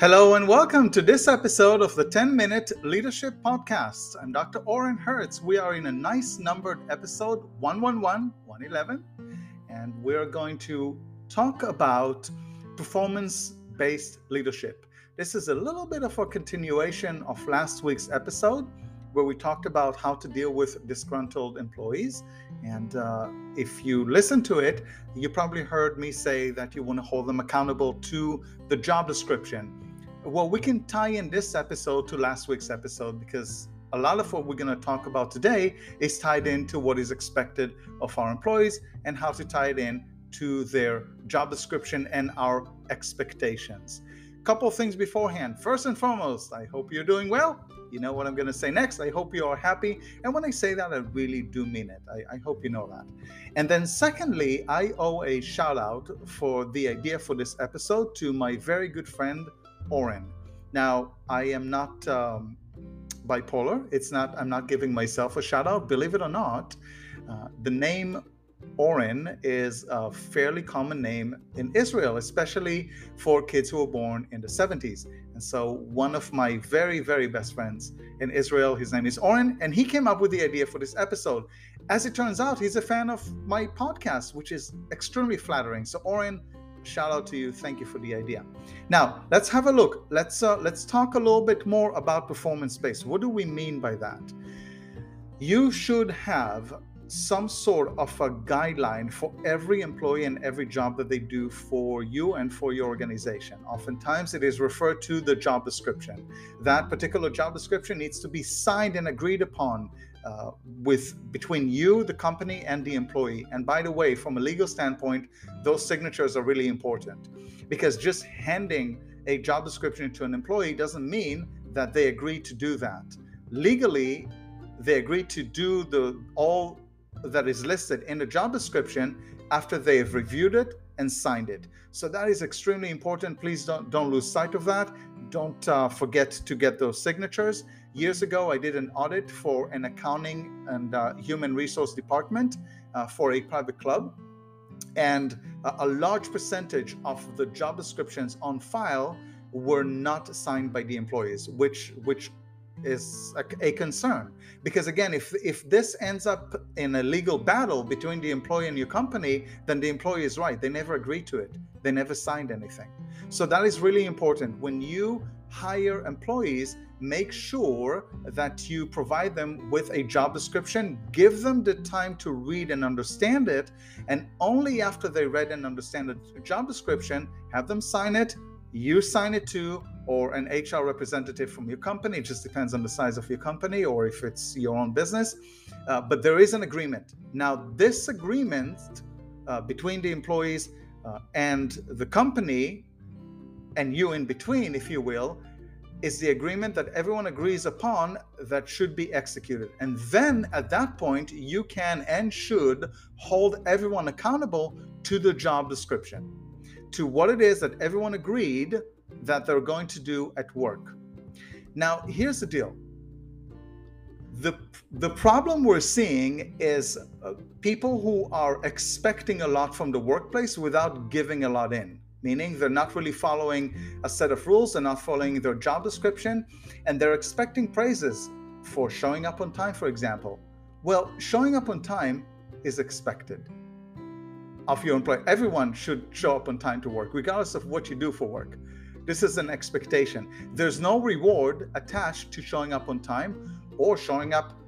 Hello and welcome to this episode of the 10 Minute Leadership Podcast. I'm Dr. Oren Hertz. We are in a nice numbered episode 111, 111, and we're going to talk about performance based leadership. This is a little bit of a continuation of last week's episode where we talked about how to deal with disgruntled employees. And uh, if you listen to it, you probably heard me say that you want to hold them accountable to the job description well, we can tie in this episode to last week's episode because a lot of what we're going to talk about today is tied into what is expected of our employees and how to tie it in to their job description and our expectations. Couple things beforehand. First and foremost, I hope you're doing well. You know what I'm going to say next. I hope you are happy. And when I say that, I really do mean it. I, I hope you know that. And then, secondly, I owe a shout out for the idea for this episode to my very good friend, Oren. Now, I am not um, bipolar. It's not. I'm not giving myself a shout out. Believe it or not, uh, the name Oren is a fairly common name in Israel, especially for kids who were born in the 70s. And so, one of my very, very best friends in Israel, his name is Oren, and he came up with the idea for this episode. As it turns out, he's a fan of my podcast, which is extremely flattering. So, Oren, shout out to you. Thank you for the idea. Now let's have a look. Let's uh, let's talk a little bit more about performance based. What do we mean by that? You should have some sort of a guideline for every employee and every job that they do for you and for your organization. Oftentimes, it is referred to the job description. That particular job description needs to be signed and agreed upon uh, with between you, the company, and the employee. And by the way, from a legal standpoint, those signatures are really important because just handing a job description to an employee doesn't mean that they agree to do that. Legally, they agree to do the all that is listed in the job description after they have reviewed it and signed it. So that is extremely important. Please don't don't lose sight of that. Don't uh, forget to get those signatures. Years ago, I did an audit for an accounting and uh, human resource department uh, for a private club. And a large percentage of the job descriptions on file were not signed by the employees, which which is a, a, concern. Because again if if this ends up in a legal battle between the employee and your company then the employee is right. They never agreed to it. They never signed anything. So that is really important. When you hire employees make sure that you provide them with a job description give them the time to read and understand it and only after they read and understand the job description have them sign it you sign it too or an HR representative from your company. It just depends on the size of your company or if it's your own business. Uh, but there is an agreement. Now, this agreement uh, between the employees uh, and the company, and you in between, if you will, is the agreement that everyone agrees upon that should be executed. And then at that point, you can and should hold everyone accountable to the job description, to what it is that everyone agreed that they're going to do at work. Now, here's the deal. The, the problem we're seeing is uh, people who are expecting a lot from the workplace without giving a lot in, meaning they're not really following a set of rules, they're not following their job description, and they're expecting praises for showing up on time, for example. Well, showing up on time is expected of your employee. Everyone should show up on time to work, regardless of what you do for work. This is an expectation. There's no reward attached to showing up on time or showing up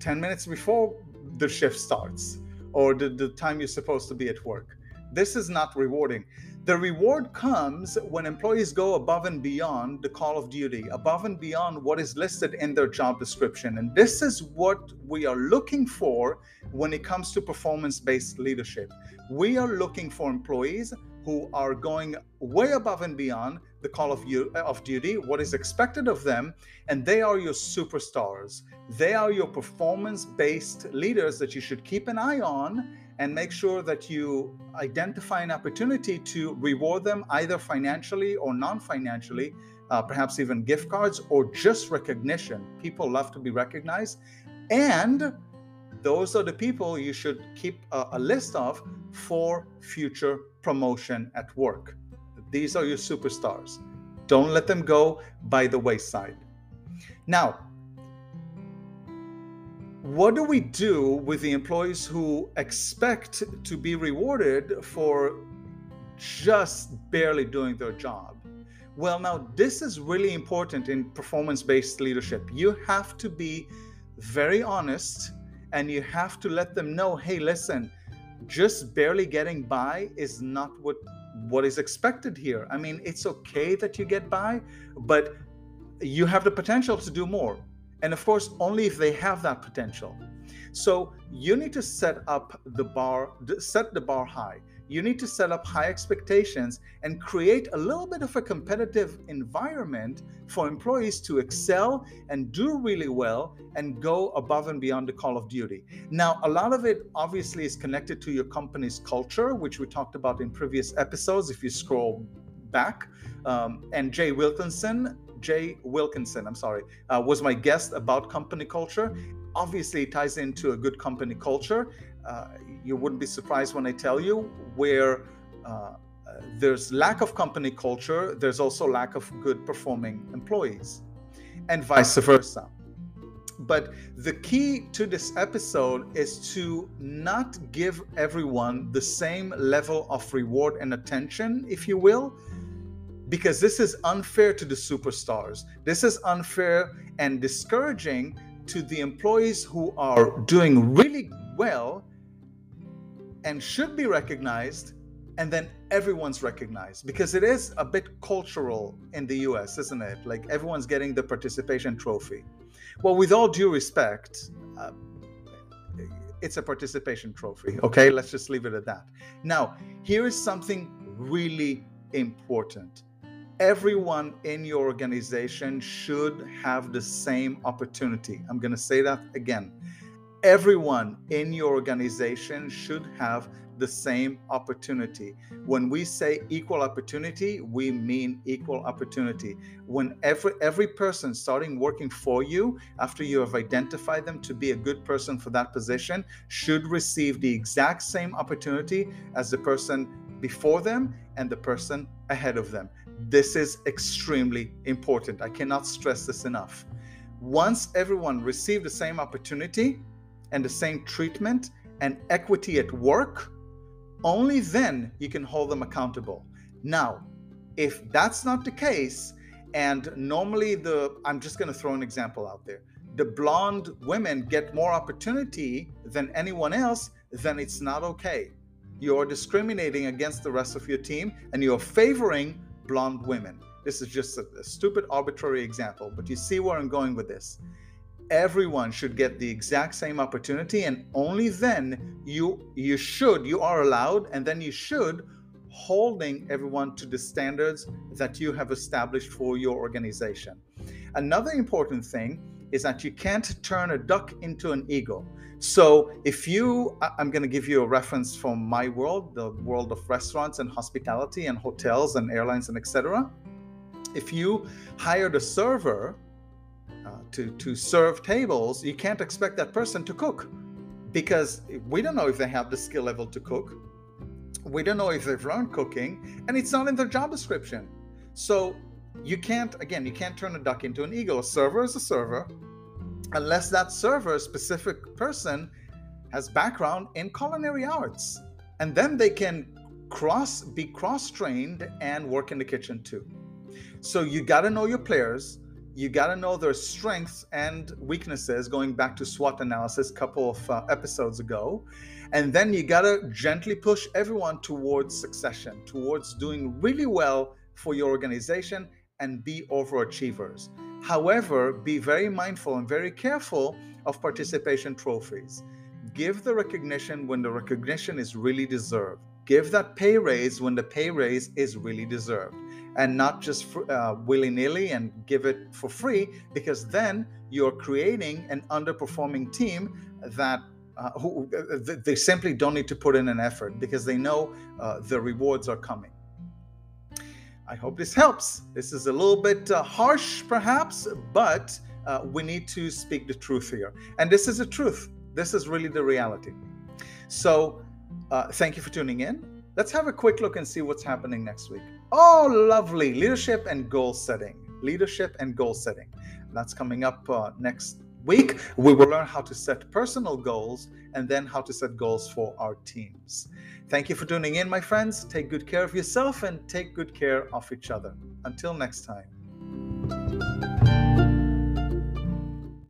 10 minutes before the shift starts or the, the time you're supposed to be at work. This is not rewarding. The reward comes when employees go above and beyond the call of duty, above and beyond what is listed in their job description. And this is what we are looking for when it comes to performance based leadership. We are looking for employees who are going way above and beyond the call of, you, of duty, what is expected of them, and they are your superstars. They are your performance based leaders that you should keep an eye on and make sure that you identify an opportunity to reward them either financially or non financially, uh, perhaps even gift cards or just recognition. People love to be recognized. And those are the people you should keep a, a list of for future promotion at work. These are your superstars. Don't let them go by the wayside. Now, what do we do with the employees who expect to be rewarded for just barely doing their job? Well, now, this is really important in performance based leadership. You have to be very honest and you have to let them know hey, listen, just barely getting by is not what what is expected here. I mean, it's okay that you get by, but you have the potential to do more. And of course, only if they have that potential. So you need to set up the bar, set the bar high you need to set up high expectations and create a little bit of a competitive environment for employees to excel and do really well and go above and beyond the call of duty. Now, a lot of it obviously is connected to your company's culture, which we talked about in previous episodes. If you scroll back, um, and Jay Wilkinson, Jay Wilkinson, I'm sorry, uh, was my guest about company culture. Obviously, it ties into a good company culture. Uh, you wouldn't be surprised when I tell you where uh, there's lack of company culture, there's also lack of good performing employees, and vice versa. But the key to this episode is to not give everyone the same level of reward and attention, if you will, because this is unfair to the superstars. This is unfair and discouraging to the employees who are doing really well and should be recognized and then everyone's recognized because it is a bit cultural in the US, isn't it? Like everyone's getting the participation trophy. Well, with all due respect, uh, it's a participation trophy, okay? Let's just leave it at that. Now, here is something really important. Everyone in your organization should have the same opportunity. I'm going to say that again everyone in your organization should have the same opportunity. When we say equal opportunity, we mean equal opportunity. When every every person starting working for you after you have identified them to be a good person for that position should receive the exact same opportunity as the person before them and the person ahead of them. This is extremely important. I cannot stress this enough. Once everyone received the same opportunity, and the same treatment and equity at work, only then you can hold them accountable. Now, if that's not the case, and normally the, I'm just going to throw an example out there, the blonde women get more opportunity than anyone else, then it's not okay. You're discriminating against the rest of your team and you're favoring blonde women. This is just a, a stupid, arbitrary example, but you see where I'm going with this everyone should get the exact same opportunity and only then you you should you are allowed and then you should holding everyone to the standards that you have established for your organization another important thing is that you can't turn a duck into an eagle so if you i'm going to give you a reference from my world the world of restaurants and hospitality and hotels and airlines and etc if you hired a server uh, to to serve tables, you can't expect that person to cook because we don't know if they have the skill level to cook. We don't know if they've learned cooking, and it's not in their job description. So you can't again you can't turn a duck into an eagle. A server is a server, unless that server specific person has background in culinary arts, and then they can cross be cross trained and work in the kitchen too. So you got to know your players you got to know their strengths and weaknesses going back to SWOT analysis a couple of uh, episodes ago. And then you got to gently push everyone towards succession, towards doing really well for your organization and be overachievers. However, be very mindful and very careful of participation trophies. Give the recognition when the recognition is really deserved. Give that pay raise when the pay raise is really deserved and not just uh, willy nilly and give it for free, because then you're creating an underperforming team that uh, who uh, they simply don't need to put in an effort because they know uh, the rewards are coming. I hope this helps. This is a little bit uh, harsh, perhaps, but uh, we need to speak the truth here. And this is the truth. This is really the reality. So, uh, thank you for tuning in. Let's have a quick look and see what's happening next week. Oh, lovely. Leadership and goal setting. Leadership and goal setting. That's coming up uh, next week. We will learn how to set personal goals and then how to set goals for our teams. Thank you for tuning in, my friends. Take good care of yourself and take good care of each other. Until next time.